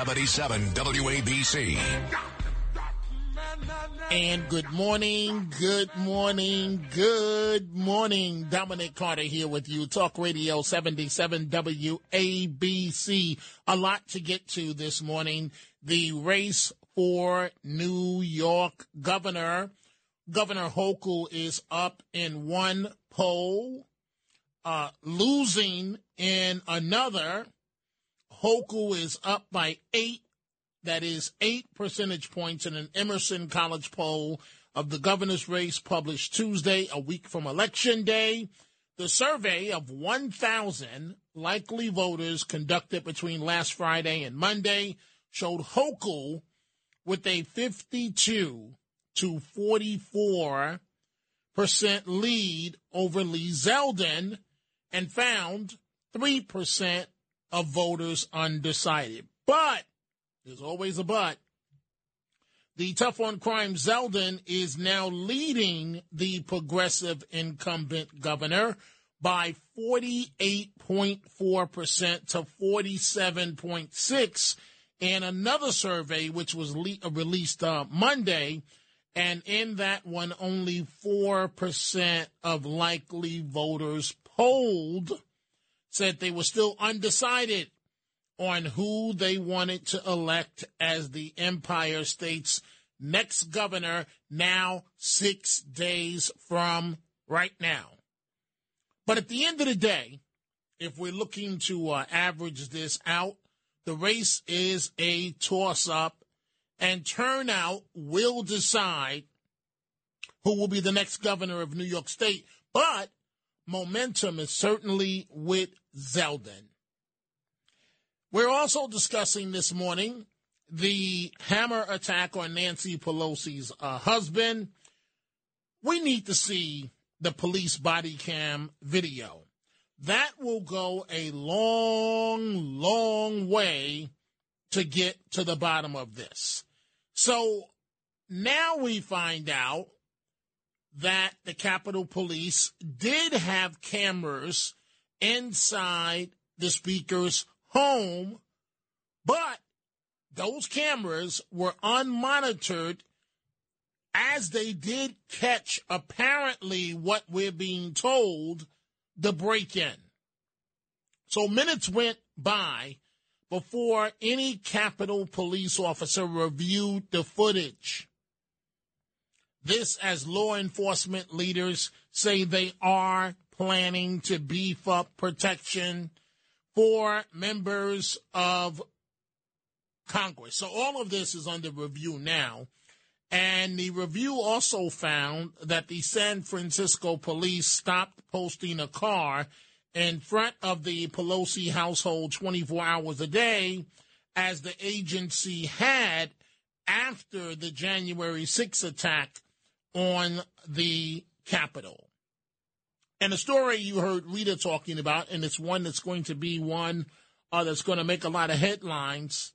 77 WABC. And good morning, good morning, good morning. Dominic Carter here with you. Talk Radio 77 WABC. A lot to get to this morning. The race for New York governor. Governor Hochul is up in one poll, uh, losing in another. Hochul is up by eight. That is eight percentage points in an Emerson College poll of the governor's race published Tuesday, a week from Election Day. The survey of 1,000 likely voters conducted between last Friday and Monday showed Hochul with a 52 to 44 percent lead over Lee Zeldin and found 3% of voters undecided. But there's always a but. The tough on crime Zeldin is now leading the progressive incumbent governor by 48.4% to 47.6 in another survey which was le- released uh, Monday and in that one only 4% of likely voters polled said they were still undecided on who they wanted to elect as the Empire State's next governor, now six days from right now. But at the end of the day, if we're looking to uh, average this out, the race is a toss up, and turnout will decide who will be the next governor of New York State. But momentum is certainly with Zeldin. We're also discussing this morning the hammer attack on Nancy Pelosi's uh, husband. We need to see the police body cam video. That will go a long, long way to get to the bottom of this. So now we find out that the Capitol Police did have cameras inside the speaker's home, but those cameras were unmonitored as they did catch apparently what we're being told the break in. So minutes went by before any Capitol police officer reviewed the footage. This, as law enforcement leaders say they are planning to beef up protection for members of Congress. So all of this is under review now. And the review also found that the San Francisco police stopped posting a car in front of the Pelosi household 24 hours a day, as the agency had after the January 6 attack on the Capitol. And the story you heard Rita talking about, and it's one that's going to be one uh, that's going to make a lot of headlines.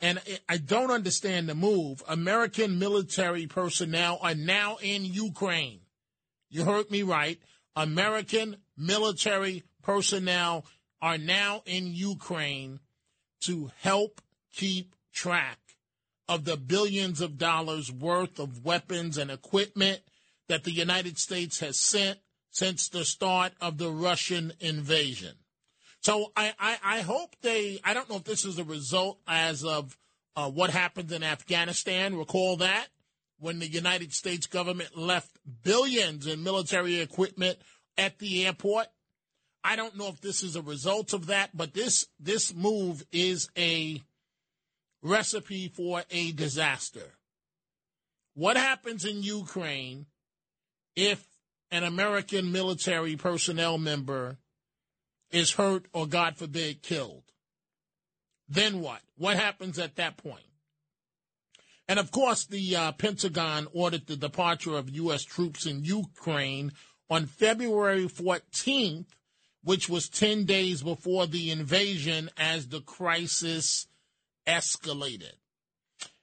And I don't understand the move. American military personnel are now in Ukraine. You heard me right. American military personnel are now in Ukraine to help keep track of the billions of dollars worth of weapons and equipment that the United States has sent since the start of the Russian invasion. So I, I, I hope they, I don't know if this is a result as of uh, what happened in Afghanistan. Recall that when the United States government left billions in military equipment at the airport. I don't know if this is a result of that, but this this move is a recipe for a disaster. What happens in Ukraine if an American military personnel member is hurt or, God forbid, killed? Then what? What happens at that point? And of course, the uh, Pentagon ordered the departure of U.S. troops in Ukraine on February 14th, which was 10 days before the invasion as the crisis escalated.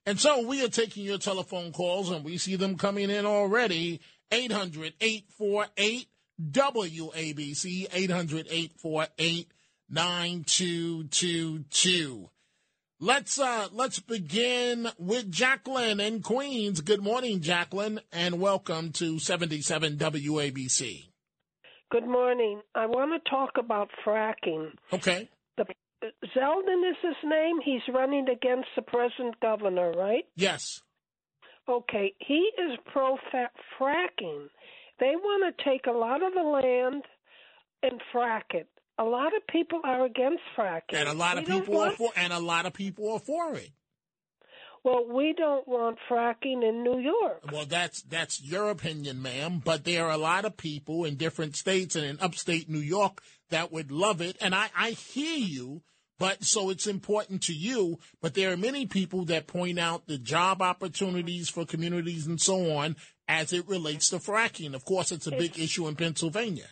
And so we are taking your telephone calls, and we see them coming in already. 800 848 WABC, 800 848 9222. Let's uh let's begin with Jacqueline in Queens. Good morning, Jacqueline, and welcome to 77 WABC. Good morning. I want to talk about fracking. Okay. The Zeldin is his name. He's running against the present governor, right? Yes. Okay. He is pro fracking. They want to take a lot of the land and frack it a lot of people are against fracking, and a lot of we people want, are for, and a lot of people are for it. Well, we don't want fracking in New York. Well, that's that's your opinion, ma'am. But there are a lot of people in different states and in upstate New York that would love it, and I, I hear you. But so it's important to you. But there are many people that point out the job opportunities for communities and so on as it relates to fracking. Of course, it's a big issue in Pennsylvania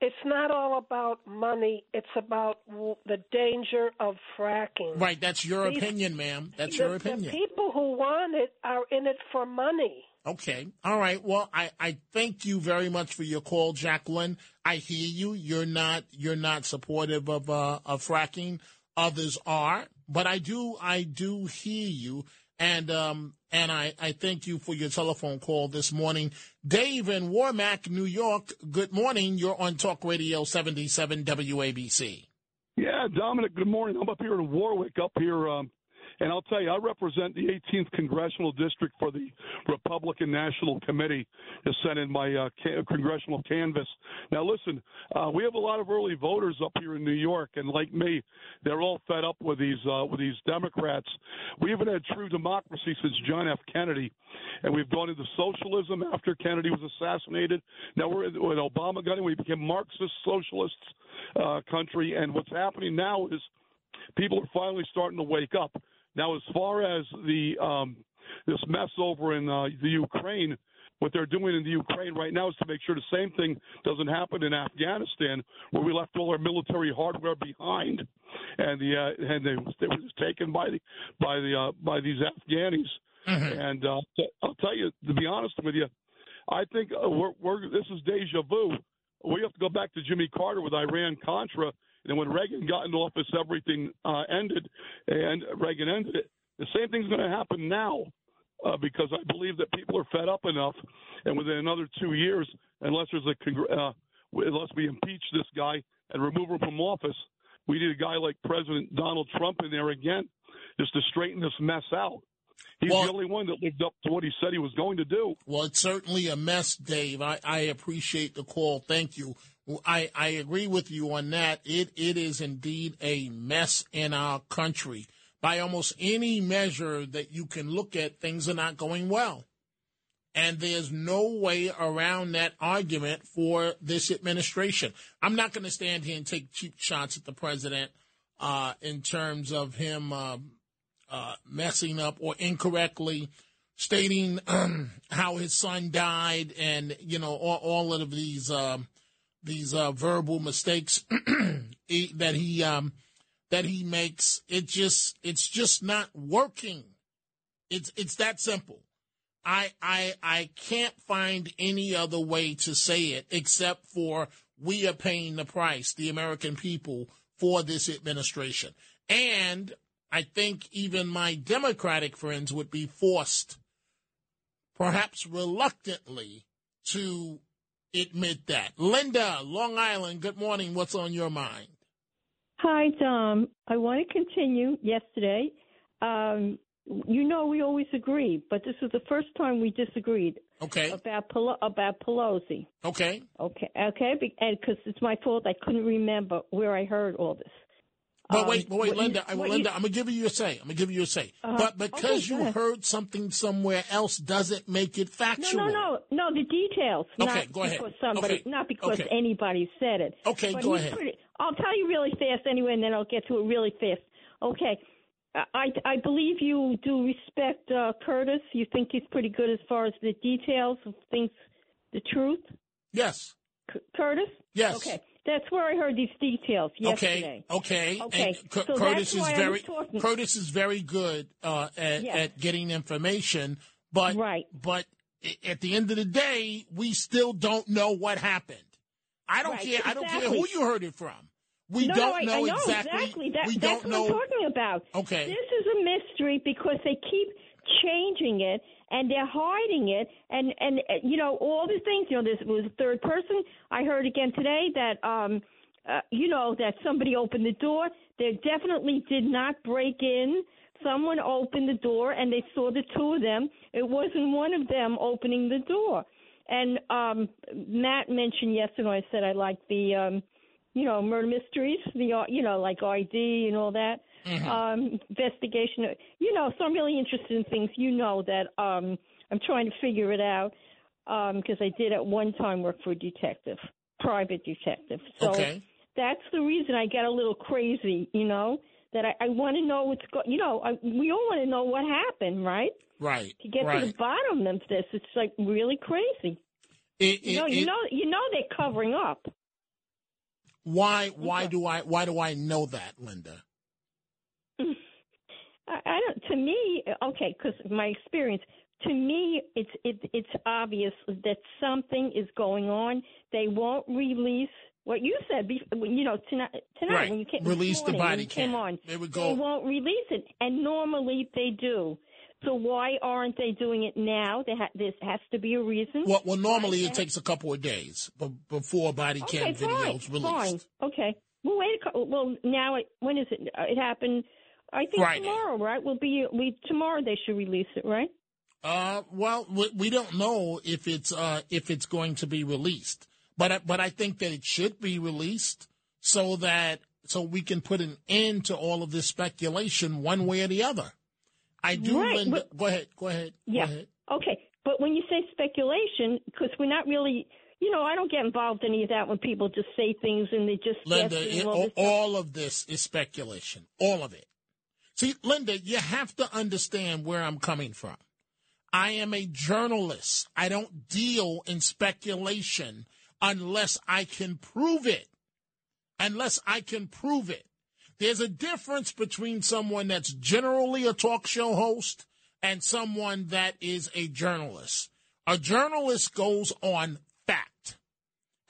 it's not all about money. It's about the danger of fracking. Right. That's your These, opinion, ma'am. That's the, your opinion. The people who want it are in it for money. Okay. All right. Well, I, I thank you very much for your call, Jacqueline. I hear you. You're not you're not supportive of uh, of fracking. Others are, but I do I do hear you. And um, and I, I thank you for your telephone call this morning. Dave in Warwick, New York, good morning. You're on Talk Radio 77 WABC. Yeah, Dominic, good morning. I'm up here in Warwick, up here um, and I'll tell you, I represent the 18th congressional district for the Republican National Committee to sent in my uh, ca- congressional canvas. Now, listen, uh, we have a lot of early voters up here in New York, and like me, they're all fed up with these uh, with these Democrats. We haven't had true democracy since John F. Kennedy, and we've gone into socialism after Kennedy was assassinated. Now we're with Obama in, we became Marxist socialist uh, country, and what's happening now is people are finally starting to wake up. Now, as far as the um, this mess over in uh, the Ukraine, what they're doing in the Ukraine right now is to make sure the same thing doesn't happen in Afghanistan, where we left all our military hardware behind, and the uh, and they, they were just taken by the by the uh, by these Afghanis. Mm-hmm. And uh, I'll tell you, to be honest with you, I think uh, we're, we're this is deja vu. We have to go back to Jimmy Carter with Iran Contra and when Reagan got into office, everything uh, ended, and Reagan ended it. The same thing's going to happen now. Uh, because I believe that people are fed up enough, and within another two years, unless there's a uh, unless we impeach this guy and remove him from office, we need a guy like President Donald Trump in there again, just to straighten this mess out. He's well, the only one that lived up to what he said he was going to do. Well, it's certainly a mess, Dave. I, I appreciate the call. Thank you. I, I agree with you on that. It it is indeed a mess in our country. By almost any measure that you can look at, things are not going well. And there's no way around that argument for this administration. I'm not going to stand here and take cheap shots at the president uh, in terms of him uh, uh, messing up or incorrectly stating um, how his son died and, you know, all, all of these um, these uh, verbal mistakes that he um, that he makes. It just it's just not working. It's it's that simple. I I I can't find any other way to say it except for we are paying the price, the American people, for this administration. And I think even my Democratic friends would be forced, perhaps reluctantly, to admit that. Linda, Long Island, good morning. What's on your mind? Hi, Tom. I want to continue yesterday. Um, you know, we always agree, but this is the first time we disagreed. Okay. About Pelo- about Pelosi. Okay. Okay. Okay. And because it's my fault, I couldn't remember where I heard all this. But wait, um, but wait, Linda, you, Linda, you, I'm gonna give you your say. I'm gonna give you your say. Uh, but because okay, you heard something somewhere else doesn't make it factual. No, no, no, no. The details. Okay, go ahead. Because somebody, okay. not because okay. anybody said it. Okay, but go ahead. Pretty, I'll tell you really fast anyway, and then I'll get to it really fast. Okay. I, I believe you do respect uh, Curtis. You think he's pretty good as far as the details of things, the truth. Yes. C- Curtis. Yes. Okay. That's where I heard these details yesterday. Okay. Okay. Okay, And C- so Curtis is I very talking- Curtis is very good uh, at, Yes. at getting information, but Right. but at the end of the day, we still don't know what happened. I don't Right, care. I don't care who you heard it from. We no, don't I, know, I know exactly. That, we that's don't what know. I'm talking about. Okay. This is a mystery because they keep changing it and they're hiding it and and you know all the things. You know, this was third person. I heard again today that um uh, you know that somebody opened the door. They definitely did not break in. Someone opened the door and they saw the two of them. It wasn't one of them opening the door. And um Matt mentioned yesterday. I said I like the um you know, murder mysteries, the uh, you know, like ID and all that. Um, investigation. You know, so I'm really interested in things. You know that um, I'm trying to figure it out because I did at one time work for a detective, private detective. So Okay. that's the reason I get a little crazy. You know, that I, I want to know what's go. You know, I, we all want to know what happened, right? Right. To get right. to the bottom of this, it's like really crazy. It- You know, it- you know, you know they're covering up. why why do I why do I know that, Linda? I, I don't. To me, okay, because my experience. To me, it's it, it's obvious that something is going on. They won't release what you said. You know, tonight, tonight Right. when you came, Release this the body you came cam. on, They would go. they won't release it, and normally they do. So why aren't they doing it now? There, ha- there has to be a reason. Well, well, normally it takes a couple of days b- before body cam okay, video fine, released. fine, okay. Well, wait. A, cou- well, now it, when is it? Uh, It happened. I think Friday. tomorrow, right? Will be we tomorrow. They should release it, right? Uh, well, we, we don't know if it's uh if it's going to be released, but I- but I think that it should be released so that so we can put an end to all of this speculation one way or the other. I do, Right, Linda. but- Go ahead. Go ahead. Yeah. Go ahead. Okay, but when you say speculation, because we're not really, you know, I don't get involved in any of that when people just say things and they just Linda, it, all all, this stuff. all of this is speculation. All of it. See, Linda, you have to understand where I'm coming from. I am a journalist. I don't deal in speculation unless I can prove it. Unless I can prove it. There's a difference between someone that's generally a talk show host and someone that is a journalist. A journalist goes on fact.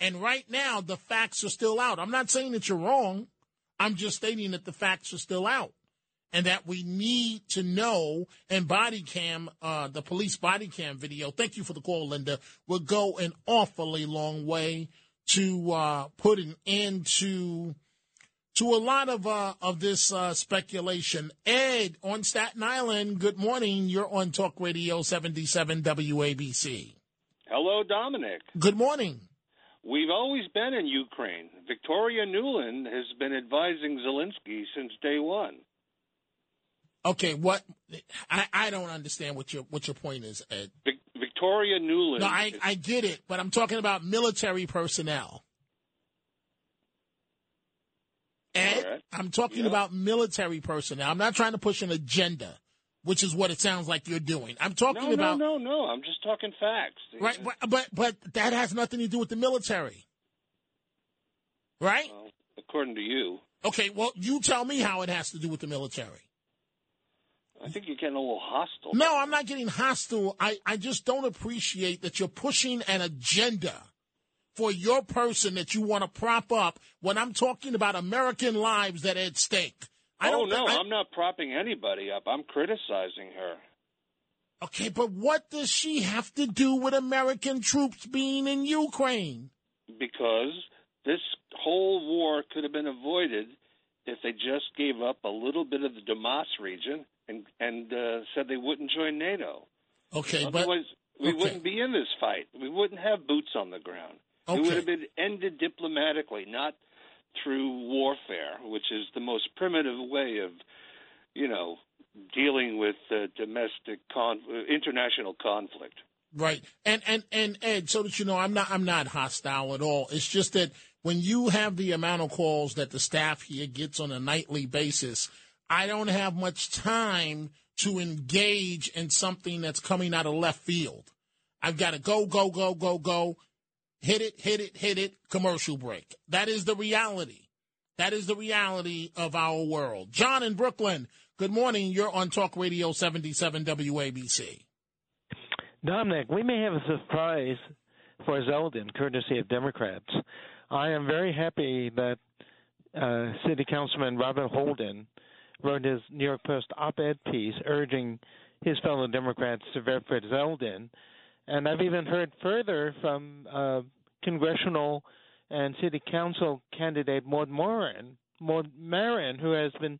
And right now, the facts are still out. I'm not saying that you're wrong. I'm just stating that the facts are still out and that we need to know. And body cam, uh, the police body cam video, thank you for the call, Linda, will go an awfully long way to uh, put an end to to a lot of uh, of this uh, speculation. Ed on Staten Island, good morning. You're on Talk Radio 77 WABC. Hello, Dominic. Good morning. We've always been in Ukraine. Victoria Nuland has been advising Zelensky since day one. Okay, what I, I don't understand what your what your point is, Ed. Victoria Nuland. No, I, I get it, but I'm talking about military personnel. Ed, right. I'm talking Yeah. about military personnel. I'm not trying to push an agenda, which is what it sounds like you're doing. I'm talking no, about no, no, no. I'm just talking facts. right, but, but but that has nothing to do with the military, right? Well, according to you, Okay, well, you tell me how it has to do with the military. I think you're getting a little hostile. No, I'm not getting hostile. I, I just don't appreciate that you're pushing an agenda for your person that you want to prop up when I'm talking about American lives that are at stake. I oh don't no, I- I'm not propping anybody up. I'm criticizing her. Okay, but what does she have to do with American troops being in Ukraine? because this whole war could have been avoided if they just gave up a little bit of the Donbas region and and uh, said they wouldn't join NATO. Okay, but we okay. wouldn't be in this fight. We wouldn't have boots on the ground. It would have been ended diplomatically, not through warfare, which is the most primitive way of, you know, dealing with uh, domestic con- uh, international conflict. Right. And and and Ed, so that you know, I'm not I'm not hostile at all. It's just that when you have the amount of calls that the staff here gets on a nightly basis, I don't have much time to engage in something that's coming out of left field. I've got to go, go, go, go, go, hit it, hit it, hit it, commercial break. That is the reality. That is the reality of our world. John in Brooklyn, good morning. You're on Talk Radio 77 WABC. Dominic, we may have a surprise for Zeldin, courtesy of Democrats. I am very happy that uh, City Councilman Robert Holden wrote his New York Post op-ed piece urging his fellow Democrats to vote for Zeldin, and I've even heard further from uh, congressional and city council candidate Maud Morin, Maud Maron, who has been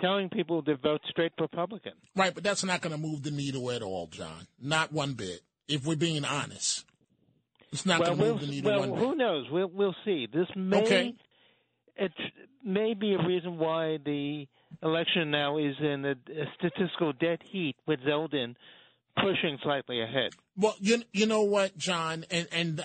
telling people to vote straight Republican. Right, but that's not going to move the needle at all, John. Not one bit. If we're being honest, it's not well, going to we'll, move the needle well, one bit. who knows? We'll we'll see. This may Okay. It may be a reason why the election now is in a, a statistical dead heat with Zeldin pushing slightly ahead. Well, you you know what, John, and and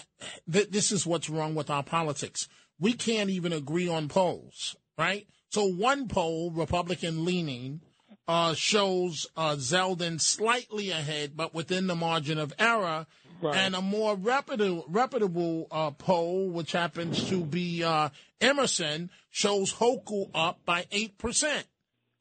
th- this is what's wrong with our politics. We can't even agree on polls, right? So one poll, Republican leaning, uh, shows uh, Zeldin slightly ahead, but within the margin of error. And a more reputable, reputable uh, poll, which happens to be uh, Emerson, shows Hochul up by eight percent.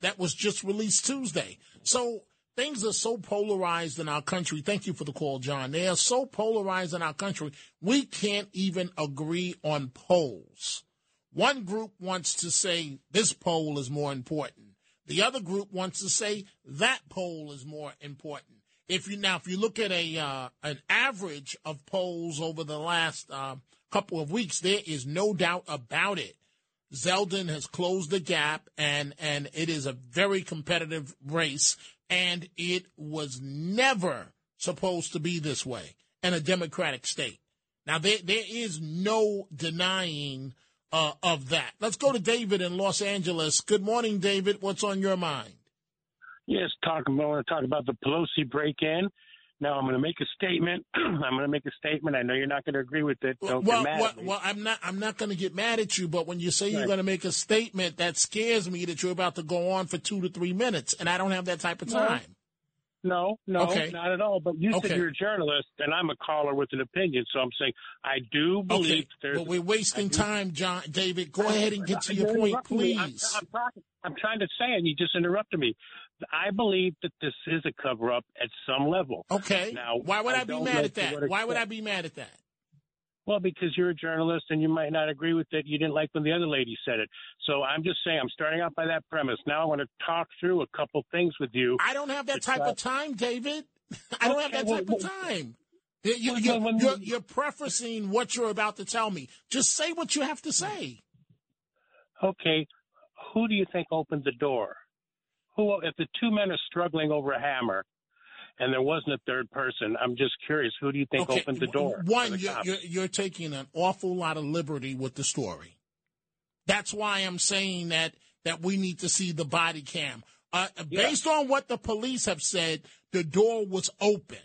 That was just released Tuesday. So things are so polarized in our country. Thank you for the call, John. They are so polarized in our country, we can't even agree on polls. One group wants to say this poll is more important. The other group wants to say that poll is more important. If you now, if you look at a uh, an average of polls over the last uh, couple of weeks, there is no doubt about it. Zeldin has closed the gap, and and it is a very competitive race, and it was never supposed to be this way in a democratic state. Now there there is no denying uh, of that. Let's go to David in Los Angeles. Good morning, David. What's on your mind? Yes, talk. I want to talk about the Pelosi break-in. Now I'm going to make a statement. I'm going to make a statement. I know you're not going to agree with it. Don't well, get mad. well, at me. well, I'm not. I'm not going to get mad at you. But when you say you're going to make a statement, that scares me that you're about to go on for two to three minutes, and I don't have that type of time. No, no, Okay. not at all. But you Okay. said you're a journalist, and I'm a caller with an opinion. So I'm saying I do believe Okay, there's. but we're wasting time, John. David, go ahead and get to your point, me. I'm- please. I'm, I'm trying to say, and you just interrupted me. I believe that this is a cover-up at some level. Okay. Now, Why would I, be mad at that? Why would I be mad at that? Well, because you're a journalist and you might not agree with it. You didn't like when the other lady said it. So I'm just saying, I'm starting out by that premise. Now I want to talk through a couple things with you. I don't have that type try- of uh, time, David. I don't have Okay, that well, type of well, time. You- you- well, you're, you're prefacing what you're about to tell me. Just say what you have to say. Okay, who do you think opened the door? Who, if the two men are struggling over a hammer, and there wasn't a third person, I'm just curious. Who do you think Okay, opened the door? One, the you're, you're, you're taking an awful lot of liberty with the story. That's why I'm saying that that we need to see the body cam. Uh, Based on what the police have said, the door was opened.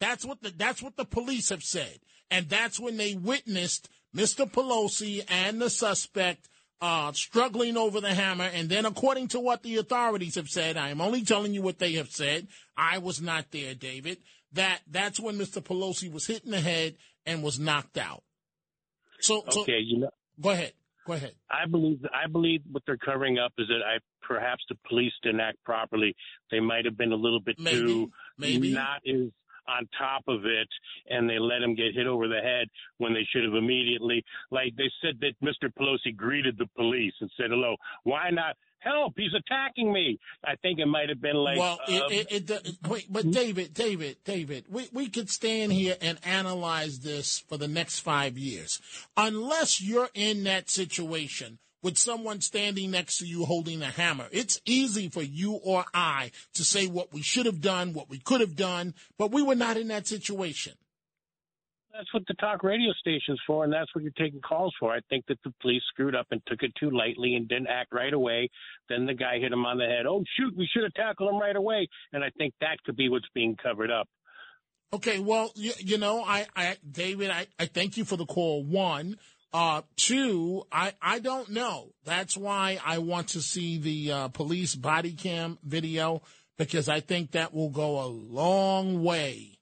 That's what the that's what the police have said, and that's when they witnessed Mr. Pelosi and the suspect uh, struggling over the hammer. And then, according to what the authorities have said, I am only telling you what they have said. I was not there, David. That that's when Mr. Pelosi was hit in the head and was knocked out. So, so okay, you know. go ahead, go ahead. I believe I believe what they're covering up is that I perhaps the police didn't act properly. They might have been a little bit Maybe, too maybe. not as on top of it, and they let him get hit over the head when they should have immediately. Like they said that Mr. Pelosi greeted the police and said hello. Why not? Help! He's attacking me. I think it might have been like. well, um, it, it, it, wait, but David, David, David, we, we could stand here and analyze this for the next five years. Unless you're in that situation with someone standing next to you holding a hammer, it's easy for you or I to say what we should have done, what we could have done, but we were not in that situation. That's what the talk radio station's for, and that's what you're taking calls for. I think that the police screwed up and took it too lightly and didn't act right away. Then the guy hit him on the head. Oh, shoot, we should have tackled him right away. And I think that could be what's being covered up. Okay, well, you, you know, I, I, David, I, I thank you for the call. One, Uh, two, I, I don't know. That's why I want to see the uh, police body cam video because I think that will go a long way.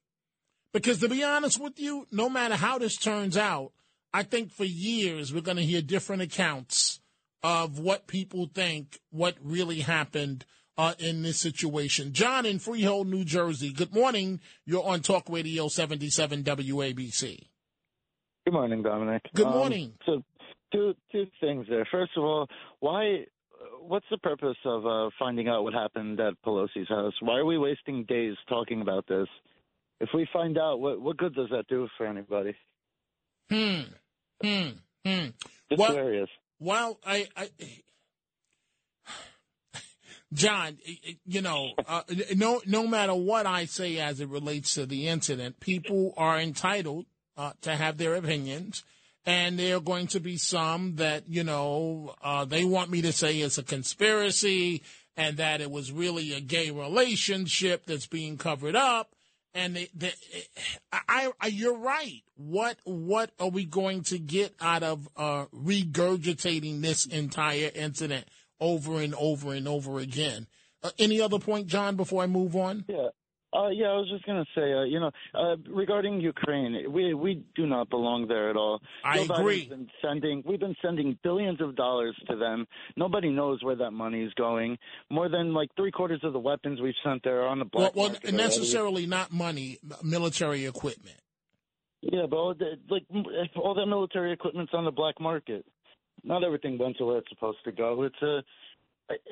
Because to be honest with you, no matter how this turns out, I think for years we're going to hear different accounts of what people think what really happened uh, in this situation. John in Freehold, New Jersey. Good morning. You're on Talk Radio 77 WABC. Good morning, Dominic. Good Um, morning. so, two two things there. First of all, why? What's the purpose of uh, finding out what happened at Pelosi's house? Why are we wasting days talking about this? If we find out, what what good does that do for anybody? Hmm. Hmm. Hmm. Just Well- curious. Well, I, I John, you know, uh, no, no matter what I say as it relates to the incident, people are entitled uh, to have their opinions, and there are going to be some that you know uh, they want me to say it's a conspiracy and that it was really a gay relationship that's being covered up. And they, they, I, I, you're right. What, what are we going to get out of uh, regurgitating this entire incident over and over and over again? Uh, any other point, John? Before I move on. Yeah. Uh, yeah, I was just gonna say, uh, you know, uh, regarding Ukraine, we we do not belong there at all. I Joe agree. Biden's Been sending, we've been sending billions of dollars to them. Nobody knows where that money is going. More than like three quarters of the weapons we've sent there are on the Well, black well market already. necessarily not money, military equipment. Yeah, but all the, like all that military equipment's on the black market. Not everything went to where it's supposed to go. It's a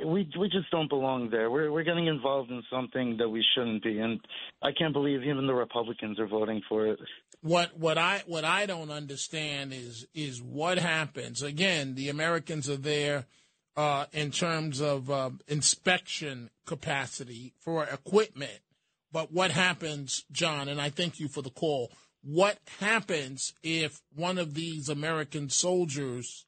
we we just don't belong there. We're we're getting involved in something that we shouldn't be, and I can't believe even the Republicans are voting for it. What what I what I don't understand is is what happens. Again, the Americans are there uh, in terms of uh, inspection capacity for equipment, but what happens, John? And I thank you for the call. What happens if one of these American soldiers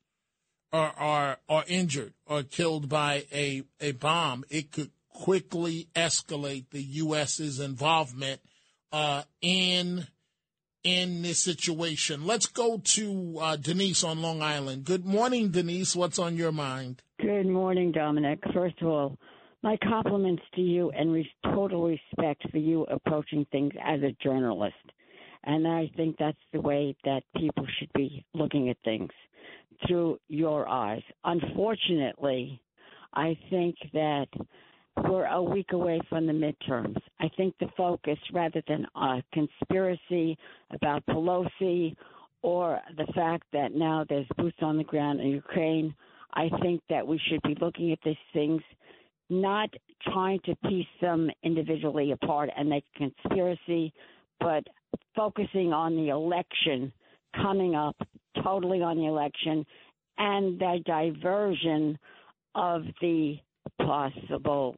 are are, are injured or killed by a a bomb? It could quickly escalate the U.S.'s involvement uh, in in this situation. Let's go to uh, Denise on Long Island. Good morning, Denise. What's on your mind? Good morning, Dominic. First of all, my compliments to you and re- total respect for you approaching things as a journalist. And I think that's the way that people should be looking at things through your eyes. Unfortunately, I think that we're a week away from the midterms. I think the focus, rather than a conspiracy about Pelosi or the fact that now there's boots on the ground in Ukraine, I think that we should be looking at these things, not trying to piece them individually apart and make a conspiracy, but focusing on the election coming up, totally on the election, and the diversion of the possible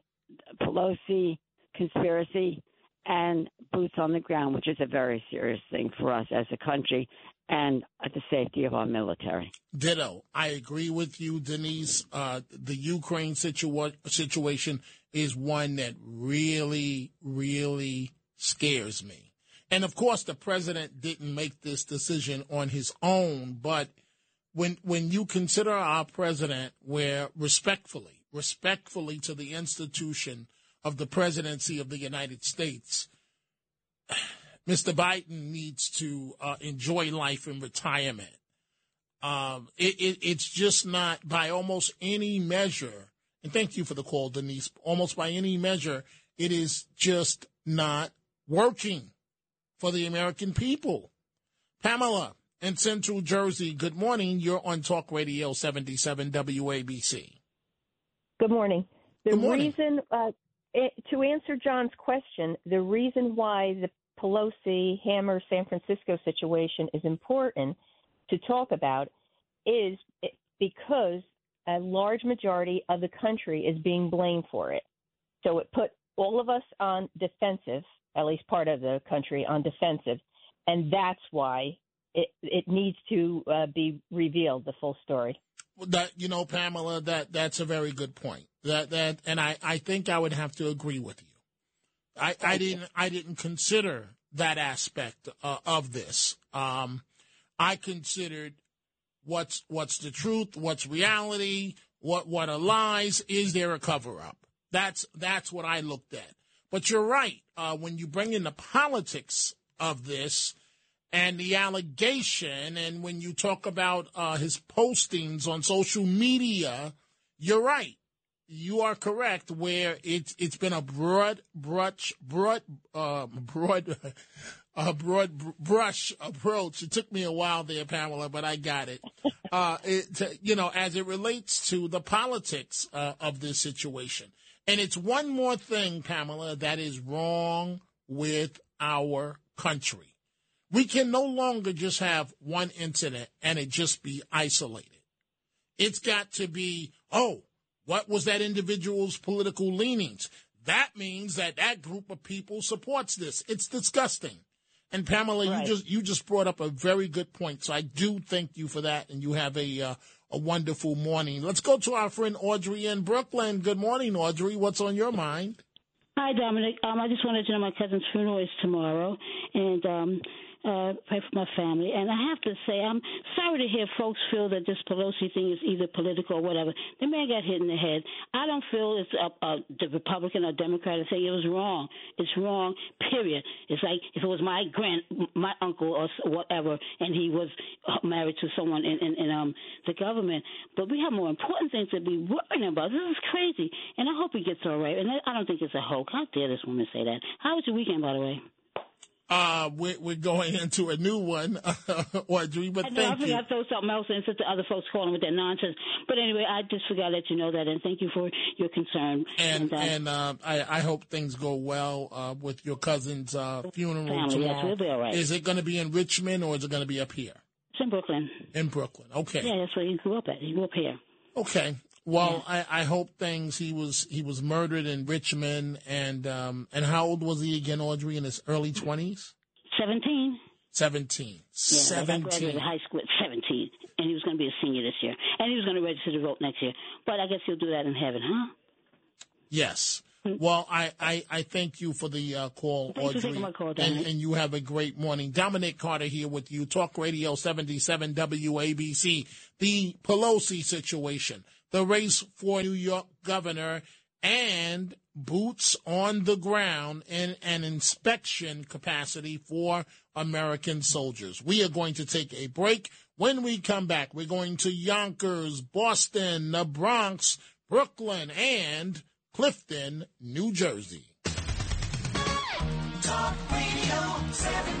Pelosi conspiracy and boots on the ground, which is a very serious thing for us as a country and the safety of our military. Ditto. I agree with you, Denise. Uh, the Ukraine situa- situation is one that really, really scares me. And of course, the president didn't make this decision on his own, but when when you consider our president, where respectfully, respectfully to the institution of the presidency of the United States, Mr. Biden needs to uh, enjoy life in retirement. Um, it, it, it's just not by almost any measure. And thank you for the call, Denise. Almost by any measure, it is just not working for the American people. Pamela in Central Jersey, good morning. You're on Talk Radio 77 WABC. Good morning. The Good morning. reason, uh, it, to answer John's question, the reason why the Pelosi Hammer San Francisco situation is important to talk about is because a large majority of the country is being blamed for it. So it put all of us on defensive, at least part of the country on defensive, and that's why it it needs to uh, be revealed the full story. That you know, Pamela, that that's a very good point. That that, and I I think I would have to agree with you. I I didn't I didn't consider that aspect uh, of this. Um, I considered what's what's the truth, what's reality, what what are lies, is there a cover up? That's that's what I looked at. But you're right. Uh, when you bring in the politics of this and the allegation, and when you talk about uh, his postings on social media, you're right. You are correct. Where it's it's been a broad brush, broad, uh, broad, a broad brush approach. It took me a while there, Pamela, but I got it. Uh, it you know, as it relates to the politics uh, of this situation. And it's one more thing, Pamela, that is wrong with our country. We can no longer just have one incident and it just be isolated. It's got to be, oh, what was that individual's political leanings? That means that that group of people supports this. It's disgusting. And Pamela, right. you just you just brought up a very good point. So I do thank you for that, and you have a uh, a wonderful morning. Let's go to our friend Audrey in Brooklyn. Good morning, Audrey. What's on your mind? Hi, Dominic. Um, I just wanted to know my cousin's funeral is tomorrow, and um, uh, pray for my family. And I have to say, I'm sorry to hear folks feel that this Pelosi thing is either political or whatever. The man got hit in the head. I don't feel it's a, a, the Republican or Democrat thing. It was wrong. It's wrong. Period. It's like if it was my grand, my uncle or whatever, and he was uh, married to someone in, in, in um the government. But we have more important things to be worrying about. This is crazy, and I hope he gets all right. And I don't think it's a hoax. How dare this woman say that? How was your weekend, by the way? Uh, we're, we're going into a new one, Audrey, but I know, thank I you. I throw something else in since the other folks calling with that nonsense. But anyway, I just forgot to let you know that, and thank you for your concern. And uh, and uh, I, I hope things go well uh, with your cousin's uh, funeral Family, yes, we'll be all right. Is it going to be in Richmond or is it going to be up here? It's in Brooklyn. In Brooklyn, okay. Yeah, that's where he grew up at. He grew up here. Okay. Well, I, I hope things. He was he was murdered in Richmond, and um and how old was he again, Audrey? In his early twenties. 17. 17. Yeah, I 17. graduated high school at 17, and he was going to be a senior this year. And he was going to register to vote next year. But I guess he'll do that in heaven, huh? Yes. Well, I, I, I thank you for the uh, call, Thanks Audrey. call, and, and you have a great morning. Dominic Carter here with you, Talk Radio 77 WABC. The Pelosi situation, the race for New York governor, and boots on the ground in an inspection capacity for American soldiers. We are going to take a break. When we come back, we're going to Yonkers, Boston, the Bronx, Brooklyn, and Clifton, New Jersey. Talk Radio 77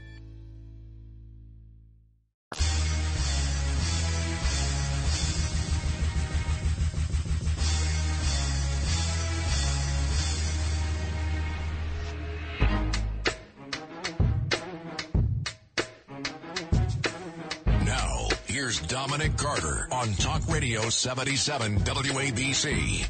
Dominic Carter on Talk Radio 77 WABC.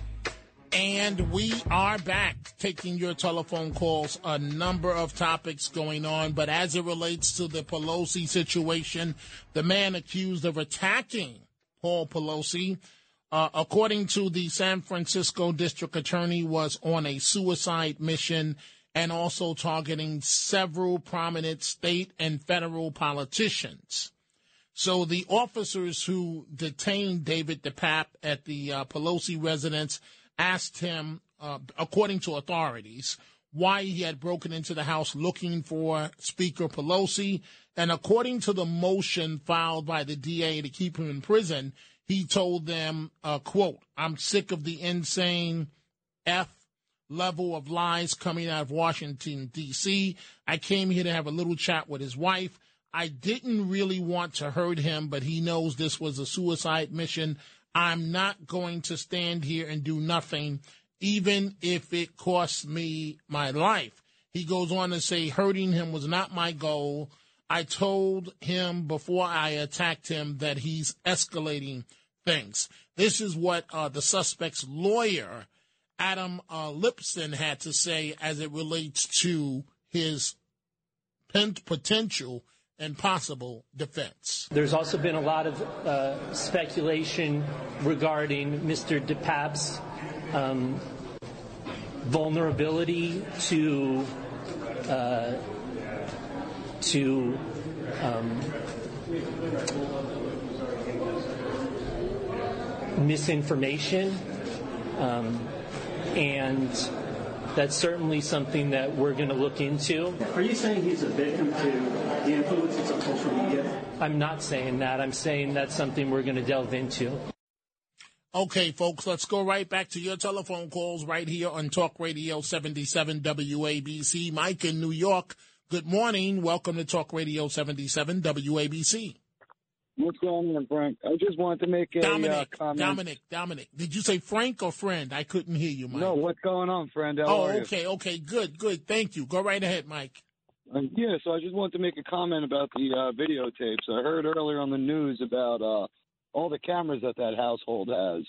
And we are back taking your telephone calls. A number of topics going on, but as it relates to the Pelosi situation, the man accused of attacking Paul Pelosi, uh, according to the San Francisco district attorney, was on a suicide mission and also targeting several prominent state and federal politicians. So the officers who detained David DePape at the uh, Pelosi residence asked him, uh, according to authorities, why he had broken into the house looking for Speaker Pelosi. And according to the motion filed by the DA to keep him in prison, he told them, uh, quote, I'm sick of the insane F level of lies coming out of Washington, D.C. I came here to have a little chat with his wife. I didn't really want to hurt him, but he knows this was a suicide mission. I'm not going to stand here and do nothing, even if it costs me my life. He goes on to say, hurting him was not my goal. I told him before I attacked him that he's escalating things. This is what uh, the suspect's lawyer, Adam uh, Lipson, had to say as it relates to his potential and possible defense. There's also been a lot of uh, speculation regarding Mr. DePape's um, vulnerability to uh, to um, misinformation, um, and that's certainly something that we're going to look into. Are you saying he's a victim to the influences of social media? I'm not saying that. I'm saying that's something we're going to delve into. Okay, folks, let's go right back to your telephone calls right here on Talk Radio 77 WABC. Mike in New York, good morning. Welcome to Talk Radio 77 WABC. What's going on, Frank? I just wanted to make a Dominic, uh, comment. Dominic, Dominic. Did you say Frank or friend? I couldn't hear you, Mike. No, what's going on, friend? How oh, okay, okay, good, good. Thank you. Go right ahead, Mike. Um, yeah, so I just wanted to make a comment about the uh, videotapes. I heard earlier on the news about uh, all the cameras that that household has.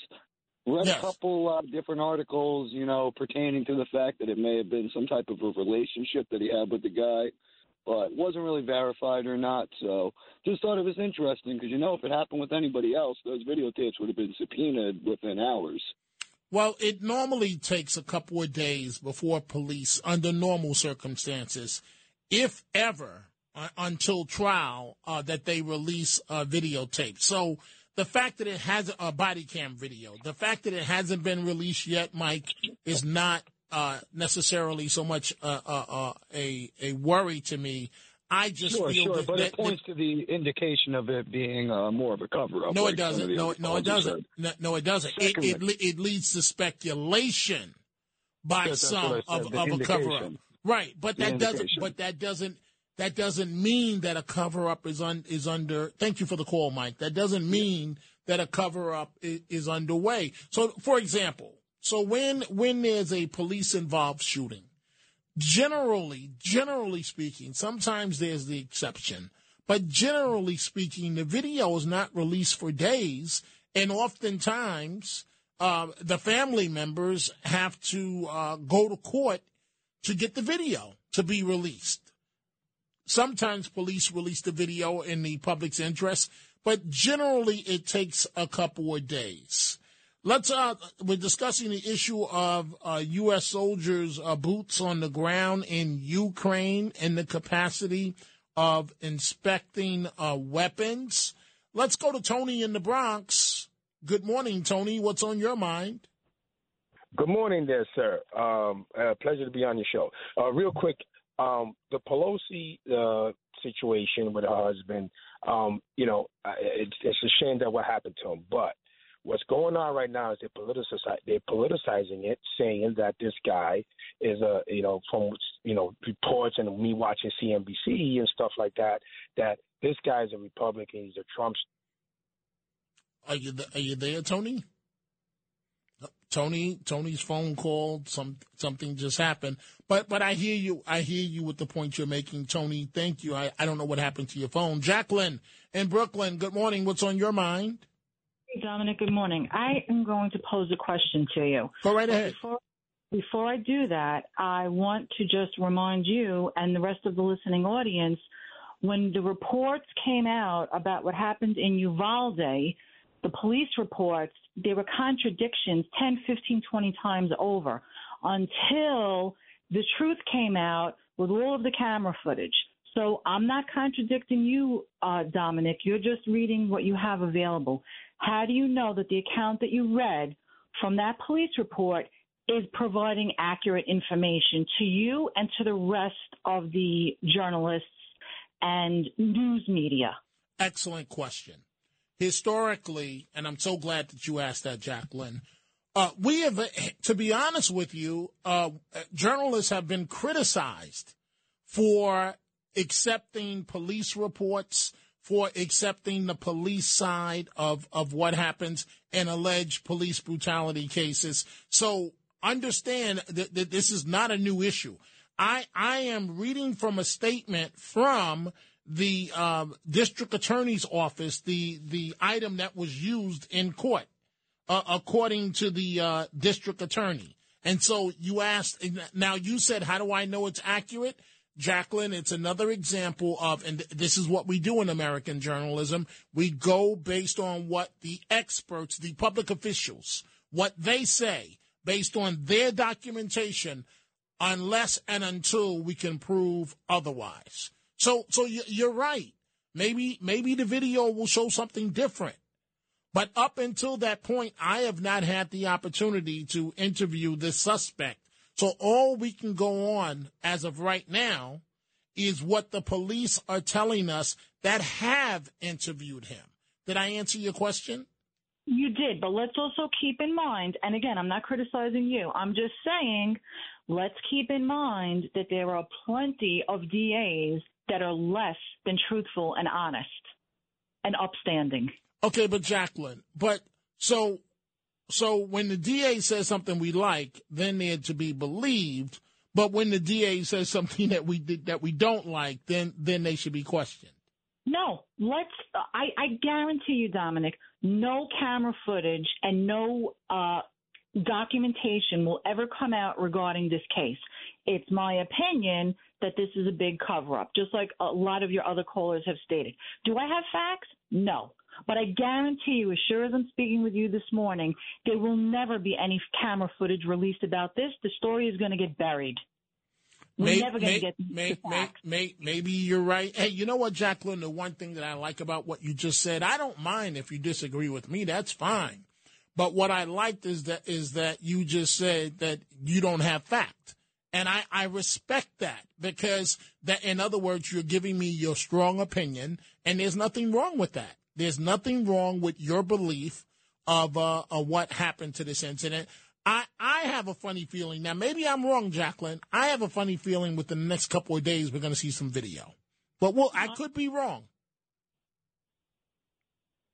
Read Yes. a couple uh, different articles, you know, pertaining to the fact that it may have been some type of a relationship that he had with the guy, but it wasn't really verified or not. So just thought it was interesting because, you know, if it happened with anybody else, those videotapes would have been subpoenaed within hours. Well, it normally takes a couple of days before police, under normal circumstances, if ever, uh, until trial, uh, that they release a videotape. So the fact that it has a body cam video, the fact that it hasn't been released yet, Mike, is not uh, necessarily so much uh, uh, uh, a a worry to me. I just sure, feel sure, that, but that- it points to the indication of it being uh, more of a cover up. no, like it doesn't. No, no, it doesn't. No, no, it doesn't. It, Secondly- it, it leads to speculation by some of, of a cover up. Right, but that doesn't. But that doesn't. That doesn't mean that a cover up is un, is under. Thank you for the call, Mike. That doesn't mean that a cover up is, is underway. So, for example, so when when there's a police involved shooting, generally, generally speaking, sometimes there's the exception, but generally speaking, the video is not released for days, and oftentimes uh, the family members have to uh, go to court to get the video to be released. Sometimes police release the video in the public's interest, but generally it takes a couple of days. Let's. Uh, we're discussing the issue of uh, U.S. soldiers' uh, boots on the ground in Ukraine in the capacity of inspecting uh, weapons. Let's go to Tony in the Bronx. Good morning, Tony. What's on your mind? Good morning, there, sir. Um, uh, pleasure to be on your show. Uh, real quick, um, the Pelosi uh, situation with her husband. Um, you know, it's a shame that what happened to him. But what's going on right now is they're politici- they're politicizing it, saying that this guy is a you know from you know reports and me watching CNBC and stuff like that that this guy is a Republican. He's a Trump Are you th- are you there, Tony? Uh, Tony, Tony's phone called. Some something just happened, but but I hear you. I hear you with the point you're making, Tony. Thank you. I, I don't know what happened to your phone. Jacqueline in Brooklyn. Good morning. What's on your mind? Dominic, good morning. I am going to pose a question to you. Go right ahead. Before, before I do that, I want to just remind you and the rest of the listening audience when the reports came out about what happened in Uvalde, the police reports, there were contradictions 10, 15, 20 times over until the truth came out with all of the camera footage. So I'm not contradicting you, uh, Dominic. You're just reading what you have available. How do you know that the account that you read from that police report is providing accurate information to you and to the rest of the journalists and news media? Excellent question. Historically, and I'm so glad that you asked that, Jacqueline. Uh, we have, to be honest with you, uh, journalists have been criticized for accepting police reports, for accepting the police side of, of what happens in alleged police brutality cases. So understand that, that this is not a new issue. I, I am reading from a statement from the um, district attorney's office the the item that was used in court, uh, according to the uh, district attorney. And so you asked. Now you said, "How do I know it's accurate?" Jacqueline, it's another example of, and this is what we do in American journalism. We go based on what the experts, the public officials, what they say, based on their documentation, unless and until we can prove otherwise. So, so you're right. Maybe, maybe the video will show something different. But up until that point, I have not had the opportunity to interview this suspect. So all we can go on as of right now is what the police are telling us that have interviewed him. Did I answer your question? You did, but let's also keep in mind, and again, I'm not criticizing you. I'm just saying, let's keep in mind that there are plenty of DAs that are less than truthful and honest and upstanding. Okay, but Jacqueline, but so so when the DA says something we like, then they're to be believed. But when the DA says something that we that we don't like, then then they should be questioned. No, let's. I, I guarantee you, Dominic, no camera footage and no uh, documentation will ever come out regarding this case. It's my opinion that this is a big cover up, just like a lot of your other callers have stated. Do I have facts? No. But I guarantee you, as sure as I'm speaking with you this morning, there will never be any camera footage released about this. The story is going to get buried. We're May- never going to get may- may- may- maybe you're right. Hey, you know what, Jacqueline? The one thing that I like about what you just said, I don't mind if you disagree with me. That's fine. But what I liked is that is that you just said that you don't have fact. And I, I respect that because that in other words, you're giving me your strong opinion and there's nothing wrong with that. There's nothing wrong with your belief of uh, of what happened to this incident. I, I have a funny feeling. Now maybe I'm wrong, Jacqueline. I have a funny feeling within the next couple of days we're gonna see some video. But well I could be wrong.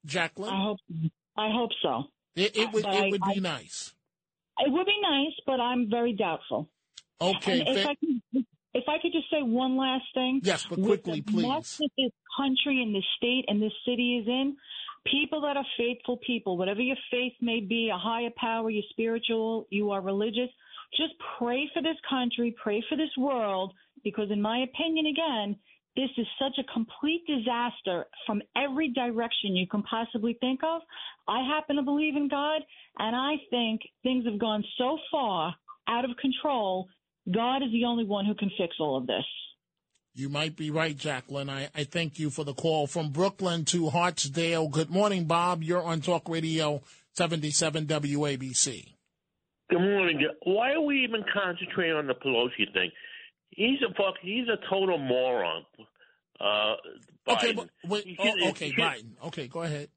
Jacqueline? I hope I hope so. It, it would But it would be I- nice. It would be nice, but I'm very doubtful. Okay, fa- I could, if I could just say one last thing. Yes, but quickly, mess please. that this country and this state and this city is in, people that are faithful people, whatever your faith may be, a higher power, you're spiritual, you are religious, just pray for this country, pray for this world, because in my opinion, again, this is such a complete disaster from every direction you can possibly think of. I happen to believe in God, and I think things have gone so far out of control. God is the only one who can fix all of this. You might be right, Jacqueline. I, I thank you for the call from Brooklyn to Hartsdale. Good morning, Bob. You're on Talk Radio 77 WABC. Good morning. Why are we even concentrating on the Pelosi thing? He's a fuck. He's a total moron. Uh, Biden. Okay, but wait, He oh, okay, should- Biden. Okay, go ahead.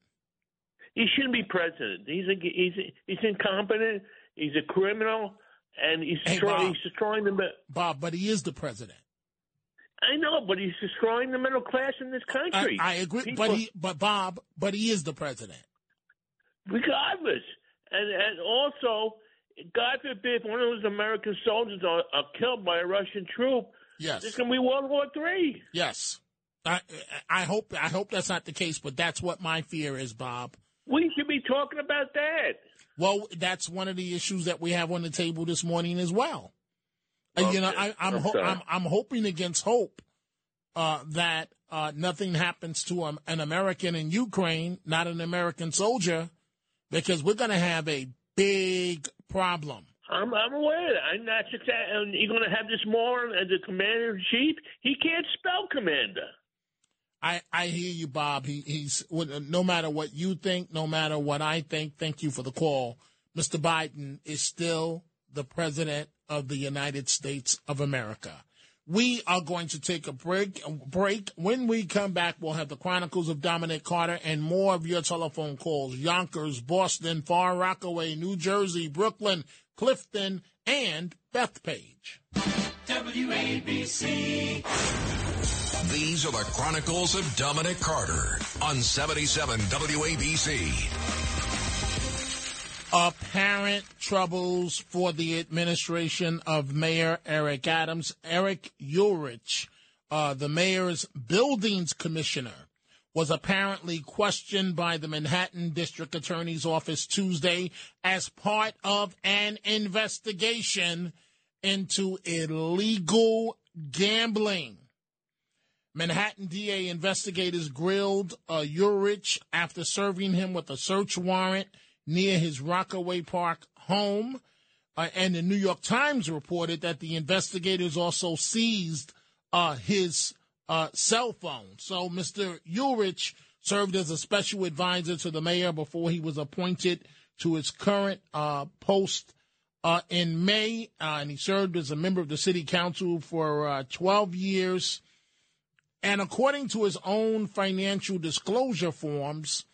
He shouldn't be president. He's a, he's he's incompetent. He's a criminal, and he's Hey, destroying, Bob. he's destroying the. Bob, but he is the president. I know, but he's destroying the middle class in this I, country. I agree, People- but he, but Bob, but he is the president. regardless. And and also, God forbid, if one of those American soldiers are, are killed by a Russian troop, Yes. this can be World War Three. Yes. I, I hope, I hope that's not the case, but that's what my fear is, Bob. We should be talking about that. Well, that's one of the issues that we have on the table this morning as well. Uh, You know, I, I'm I'm ho- I'm I'm hoping against hope uh, that uh, nothing happens to um, an American in Ukraine, not an American soldier, because we're going to have a big problem. I'm, I'm aware. of that. I'm not success. And you're going to have this more as the commander in chief. He can't spell commander. I, I hear you, Bob. He, he's no matter what you think, no matter what I think. Thank you for the call. Mr. Biden is still the president of the United States of America. We are going to take a break. Break. When we come back, we'll have the Chronicles of Dominic Carter and more of your telephone calls. Yonkers, Boston, Far Rockaway, New Jersey, Brooklyn, Clifton, and Bethpage. WABC. These are the Chronicles of Dominic Carter on 77 WABC. apparent troubles for the administration of Mayor Eric Adams. Eric Ulrich uh, the mayor's buildings commissioner, was apparently questioned by the Manhattan District Attorney's Office Tuesday as part of an investigation into illegal gambling. Manhattan DA investigators grilled uh, Ulrich after serving him with a search warrant near his Rockaway Park home. Uh, and the New York Times reported that the investigators also seized uh, his uh, cell phone. So Mr. Ulrich served as a special advisor to the mayor before he was appointed to his current uh, post uh, in May, uh, and he served as a member of the city council for uh, 12 years. And according to his own financial disclosure forms,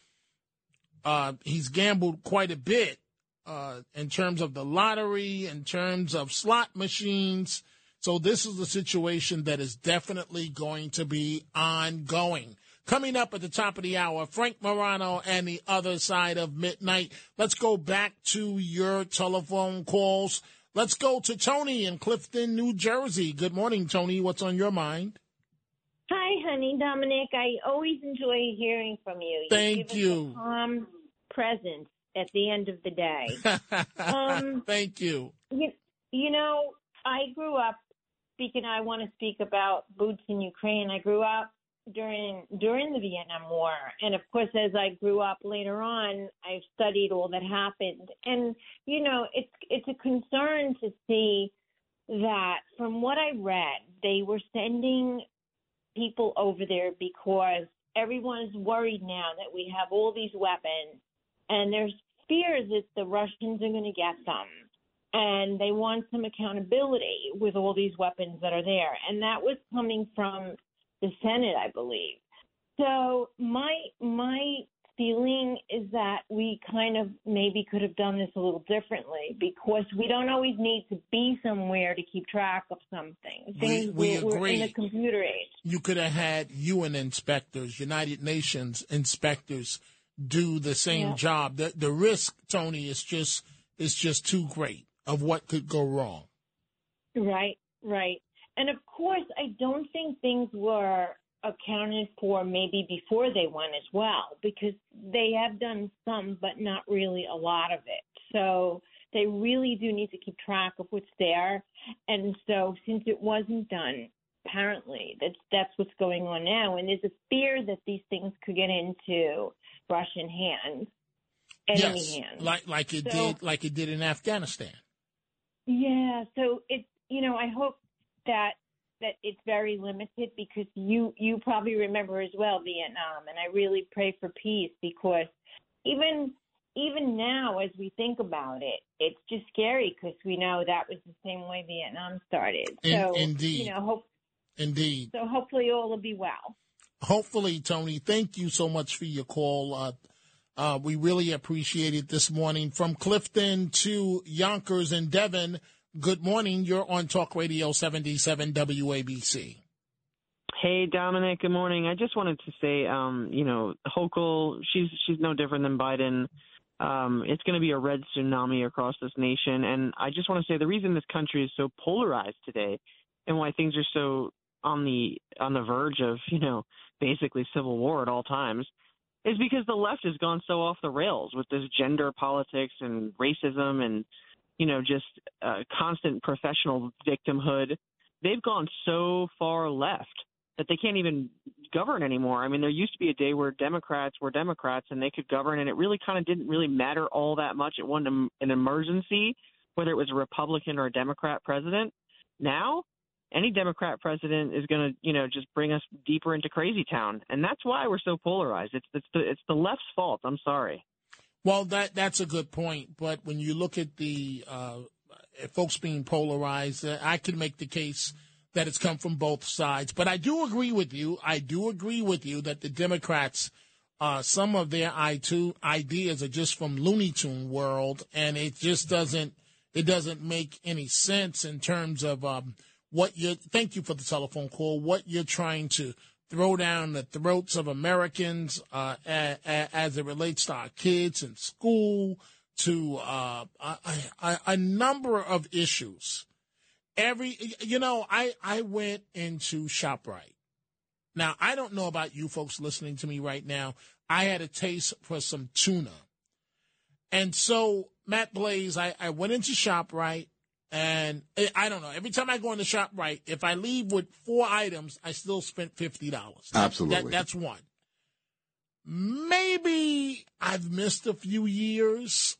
uh, he's gambled quite a bit uh, in terms of the lottery, in terms of slot machines. So this is a situation that is definitely going to be ongoing. Coming up at the top of the hour, Frank Morano and the other side of midnight. Let's go back to your telephone calls. Let's go to Tony in Clifton, New Jersey. Good morning, Tony. What's on your mind? Hi, honey, Dominic. I always enjoy hearing from you. you Thank you. Calm presence at the end of the day. um, Thank you. you. You know, I grew up speaking. I want to speak about boots in Ukraine. I grew up during during the Vietnam War, and of course, as I grew up later on, I've studied all that happened. And you know, it's it's a concern to see that from what I read, they were sending people over there because everyone is worried now that we have all these weapons, and there's fears that the Russians are going to get them. And they want some accountability with all these weapons that are there. And that was coming from the Senate, I believe. So my my feeling is that we kind of maybe could have done this a little differently because we don't always need to be somewhere to keep track of something. Things we we're, we're in agree. the computer age. You could have had UN inspectors, United Nations inspectors do the same Yeah. job. The the risk, Tony, is just is just too great of what could go wrong. Right, right. And of course, I don't think things were accounted for maybe before they went as well, because they have done some, but not really a lot of it. So they really do need to keep track of what's there. And so since it wasn't done, apparently that's that's what's going on now. And there's a fear that these things could get into Russian hands, enemy yes, hands. like like it So- did like it did in Afghanistan. Yeah, so it's you know I hope that that it's very limited because you you probably remember as well Vietnam, and I really pray for peace because even even now as we think about it, it's just scary because we know that was the same way Vietnam started. In- So indeed. you know hope Indeed. so hopefully all will be well. Hopefully, Tony, thank you so much for your call. Uh, uh, we really appreciate it this morning. From Clifton to Yonkers and Devon, good morning. You're on Talk Radio 77 WABC. Hey Dominic, good morning. I just wanted to say, um, you know, Hochul, she's she's no different than Biden. Um, it's going to be a red tsunami across this nation, and I just want to say the reason this country is so polarized today, and why things are so on the on the verge of, you know, basically civil war at all times, is because the left has gone so off the rails with this gender politics and racism and, you know, just uh, constant professional victimhood. They've gone so far left that they can't even govern anymore. I mean, there used to be a day where Democrats were Democrats and they could govern, and it really kind of didn't really matter all that much. It wasn't an emergency whether it was a Republican or a Democrat president. Now, any Democrat president is going to, you know, just bring us deeper into crazy town, and that's why we're so polarized. It's it's the it's the left's fault. I'm sorry. Well, that that's a good point. But when you look at the uh, folks being polarized, uh, I can make the case that it's come from both sides. But I do agree with you. I do agree with you that the Democrats, uh, some of their I2 ideas are just from Looney Tune world, and it just doesn't it doesn't make any sense in terms of um, what you. Thank you for the telephone call. What you're trying to throw down the throats of Americans uh, a, a, as it relates to our kids in school, to uh, a, a, a number of issues. Every, you know, I, I went into ShopRite. Now, I don't know about you folks listening to me right now. I had a taste for some tuna. And so, Matt Blaze, I, I went into ShopRite and I- I don't know. Every time I go in the shop, right, if I leave with four items, I still spent $50. That- Absolutely. that's one. Maybe I've missed a few years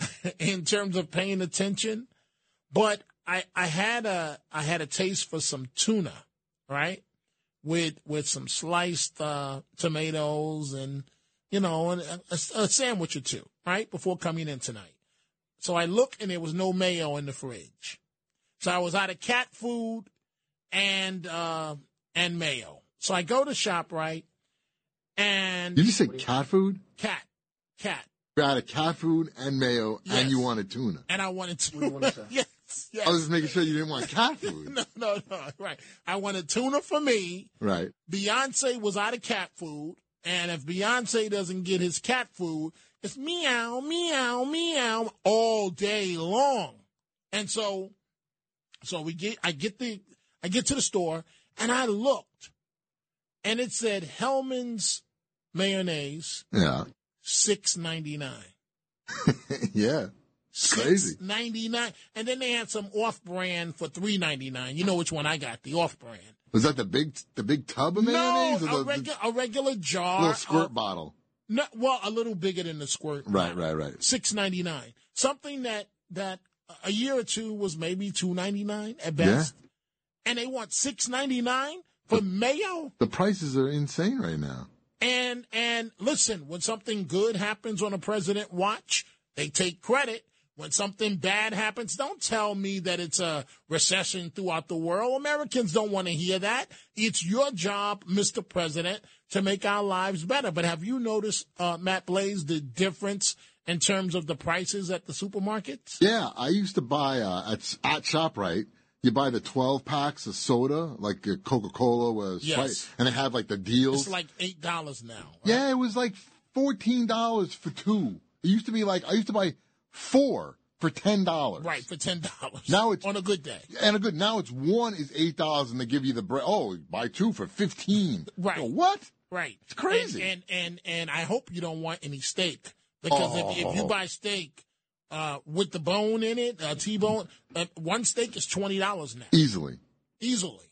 in terms of paying attention, but I, I had a I had a taste for some tuna, right? With with some sliced uh, tomatoes and you know and a, a sandwich or two, right? Before coming in tonight. So I look and there was no mayo in the fridge. So I was out of cat food and uh, and mayo. So I go to ShopRite and Did you say cat food? cat, cat, You're out of cat food and mayo, Yes. and you wanted tuna. and I wanted tuna. yes, yes. I was just making sure you didn't want cat food. no, no, no. Right. I wanted tuna for me. Right. Beyonce was out of cat food, and if Beyonce doesn't get his cat food, it's meow, meow, meow all day long. And so, so we get, I get the, I get to the store, and I looked, and it said Hellmann's mayonnaise, Yeah. six ninety nine. yeah. Crazy. ninety nine, and then they had some off brand for three ninety nine. You know which one I got? The off brand. Was that the big the big tub of mayonnaise No, or a, the, regu- a regular jar. little squirt of- bottle? No, well, a little bigger than the squirt. Right, right, right. Six ninety nine. Something that that a year or two was maybe two ninety nine at best, and they want six ninety nine for mayo. The prices are insane right now. And and listen, when something good happens on a president watch, they take credit. When something bad happens, don't tell me that it's a recession throughout the world. Americans don't want to hear that. It's your job, Mr. President, to make our lives better. But have you noticed, uh, Matt Blaze, the difference in terms of the prices at the supermarkets? Yeah, I used to buy uh, at at Shoprite. You buy the twelve packs of soda, like Coca Cola was, Yes. and they had like the deals. It's like eight dollars now. Yeah, it was like fourteen dollars for two. It used to be like I used to buy four for ten dollars. Right, for ten dollars. Now it's on a good day. And a good now it's one is eight dollars and they give you the bread. Oh, buy two for fifteen. Right. Oh, what? Right. It's crazy. And and and, and I hope you don't want any steak because if, if you Oh. buy steak uh, with the bone in it, uh, T-bone, uh, one steak is twenty dollars now, Easily. easily.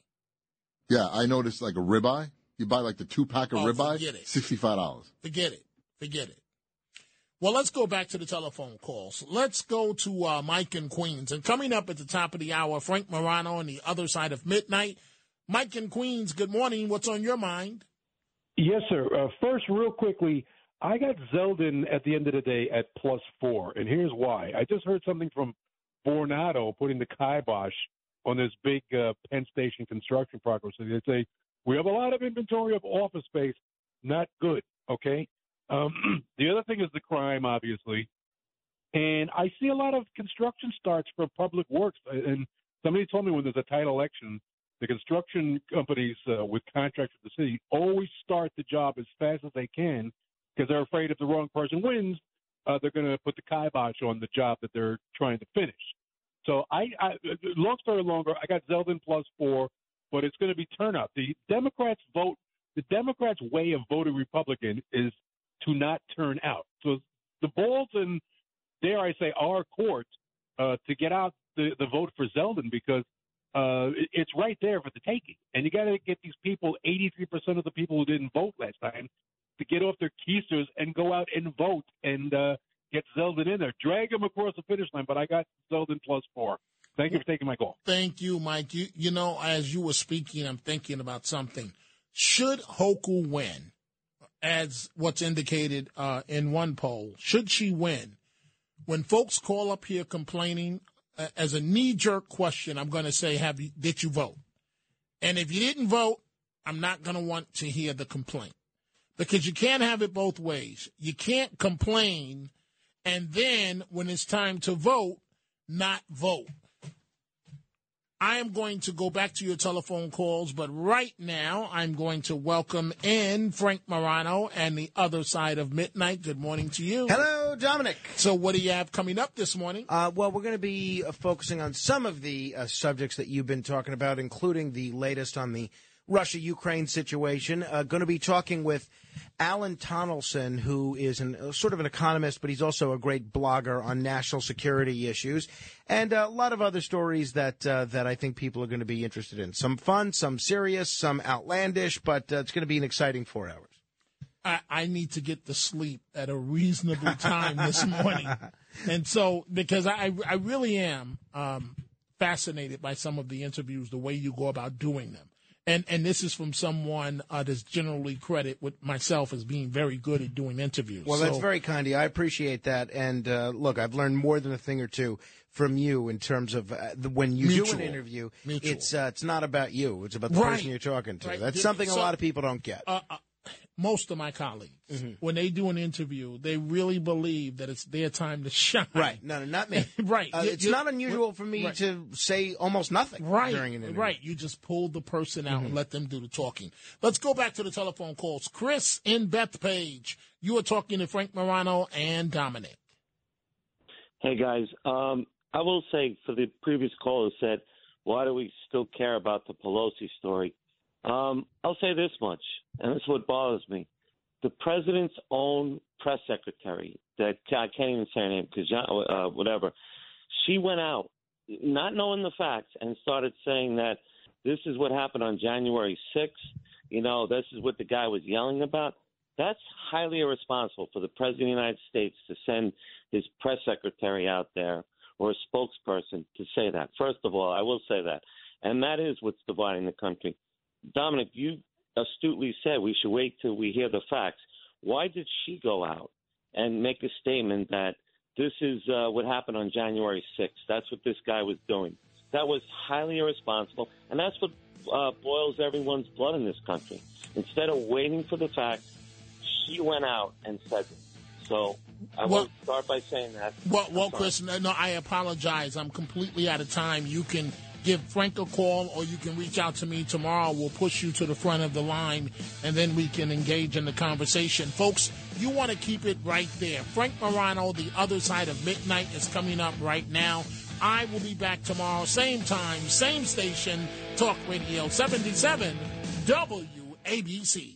Yeah, I noticed like a ribeye. You buy like the two pack of Oh, ribeye, forget it. sixty five dollars. Forget it. Forget it. Well, let's go back to the telephone calls. Let's go to uh, Mike in Queens. And coming up at the top of the hour, Frank Morano on the other side of midnight. Mike in Queens, good morning. What's on your mind? Yes, sir. Uh, first, real quickly, I got Zeldin at the end of the day at plus four, and here's why. I just heard something from Vornado putting the kibosh on this big uh, Penn Station construction progress. So they say we have a lot of inventory of office space, not good. Okay. Um, the other thing is the crime, obviously, and I see a lot of construction starts for public works. And somebody told me when there's a tight election, the construction companies uh, with contracts with the city always start the job as fast as they can because they're afraid if the wrong person wins, uh, they're going to put the kibosh on the job that they're trying to finish. So I, I long story longer, I got Zeldin plus four, but it's going to be turnout. The Democrats vote. The Democrats' way of voting Republican is to not turn out. So the balls in, dare I say, our court uh, to get out the, the vote for Zeldin because uh, it- it's right there for the taking. And you got to get these people, 83% of the people who didn't vote last time, to get off their keisters and go out and vote and uh, get Zeldin in there. Drag him across the finish line, but I got Zeldin plus four. Thank you for taking my call. Thank you, Mike. You, you know, as you were speaking, I'm thinking about something. Should Hochul win, as what's indicated uh, in one poll, should she win, when folks call up here complaining, uh, as a knee jerk question, I'm going to say, "Have you? Did you vote?" And if you didn't vote, I'm not going to want to hear the complaint because you can't have it both ways. You can't complain and then when it's time to vote, not vote. I am going to go back to your telephone calls, but right now I'm going to welcome in Frank Morano and the other side of midnight. Good morning to you. Hello, Dominic. So, what do you have coming up this morning? Uh, well, we're going to be uh, focusing on some of the uh, subjects that you've been talking about, including the latest on the Russia Ukraine situation. Uh, going to be talking with Alan Tonelson, who is an, uh, sort of an economist, but he's also a great blogger on national security issues, and a lot of other stories that uh, that I think people are going to be interested in. Some fun, some serious, some outlandish, but uh, it's going to be an exciting four hours. I, I need to get to sleep at a reasonable time this morning. And so, because I, I really am um, fascinated by some of the interviews, the way you go about doing them. And, and this is from someone uh, that's generally credit with myself as being very good at doing interviews. Well, that's very kind of you. I appreciate that. And uh, look, I've learned more than a thing or two from you in terms of uh, the, when you do an interview. Mutual. It's uh, it's not about you. It's about the Right. person you're talking to. Right. That's something a lot of people don't get. Most of my colleagues, Mm-hmm. when they do an interview, they really believe that it's their time to shine. Right. No, no, not me. right. Uh, it's you- not unusual for me right. to say almost nothing Right, during an interview. right. You just pull the person out and Mhm. let them do the talking. Let's go back to the telephone calls. Chris in Bethpage, you are talking to Frank Morano and Dominic. Hey guys, um, I will say for the previous caller said, why do we still care about the Pelosi story? Um, I'll say this much, and this is what bothers me: the president's own press secretary, that I can't even say her name because uh, whatever, she went out not knowing the facts and started saying that this is what happened on January 6th. You know, this is what the guy was yelling about. That's highly irresponsible for the president of the United States to send his press secretary out there or a spokesperson to say that. First of all, I will say that. And that is what's dividing the country. Dominic, you astutely said we should wait till we hear the facts. Why did she go out and make a statement that this is uh, what happened on January 6th? That's what this guy was doing. That was highly irresponsible, and that's what uh, boils everyone's blood in this country. Instead of waiting for the facts, she went out and said it. So I Well- will start by saying that. Well, well, Chris, no, no, I apologize. I'm completely out of time. You can give Frank a call or you can reach out to me tomorrow. We'll push you to the front of the line and then we can engage in the conversation. Folks, you want to keep it right there. Frank Morano, The Other Side of Midnight, is coming up right now. I will be back tomorrow, same time, same station, Talk Radio 77, WABC.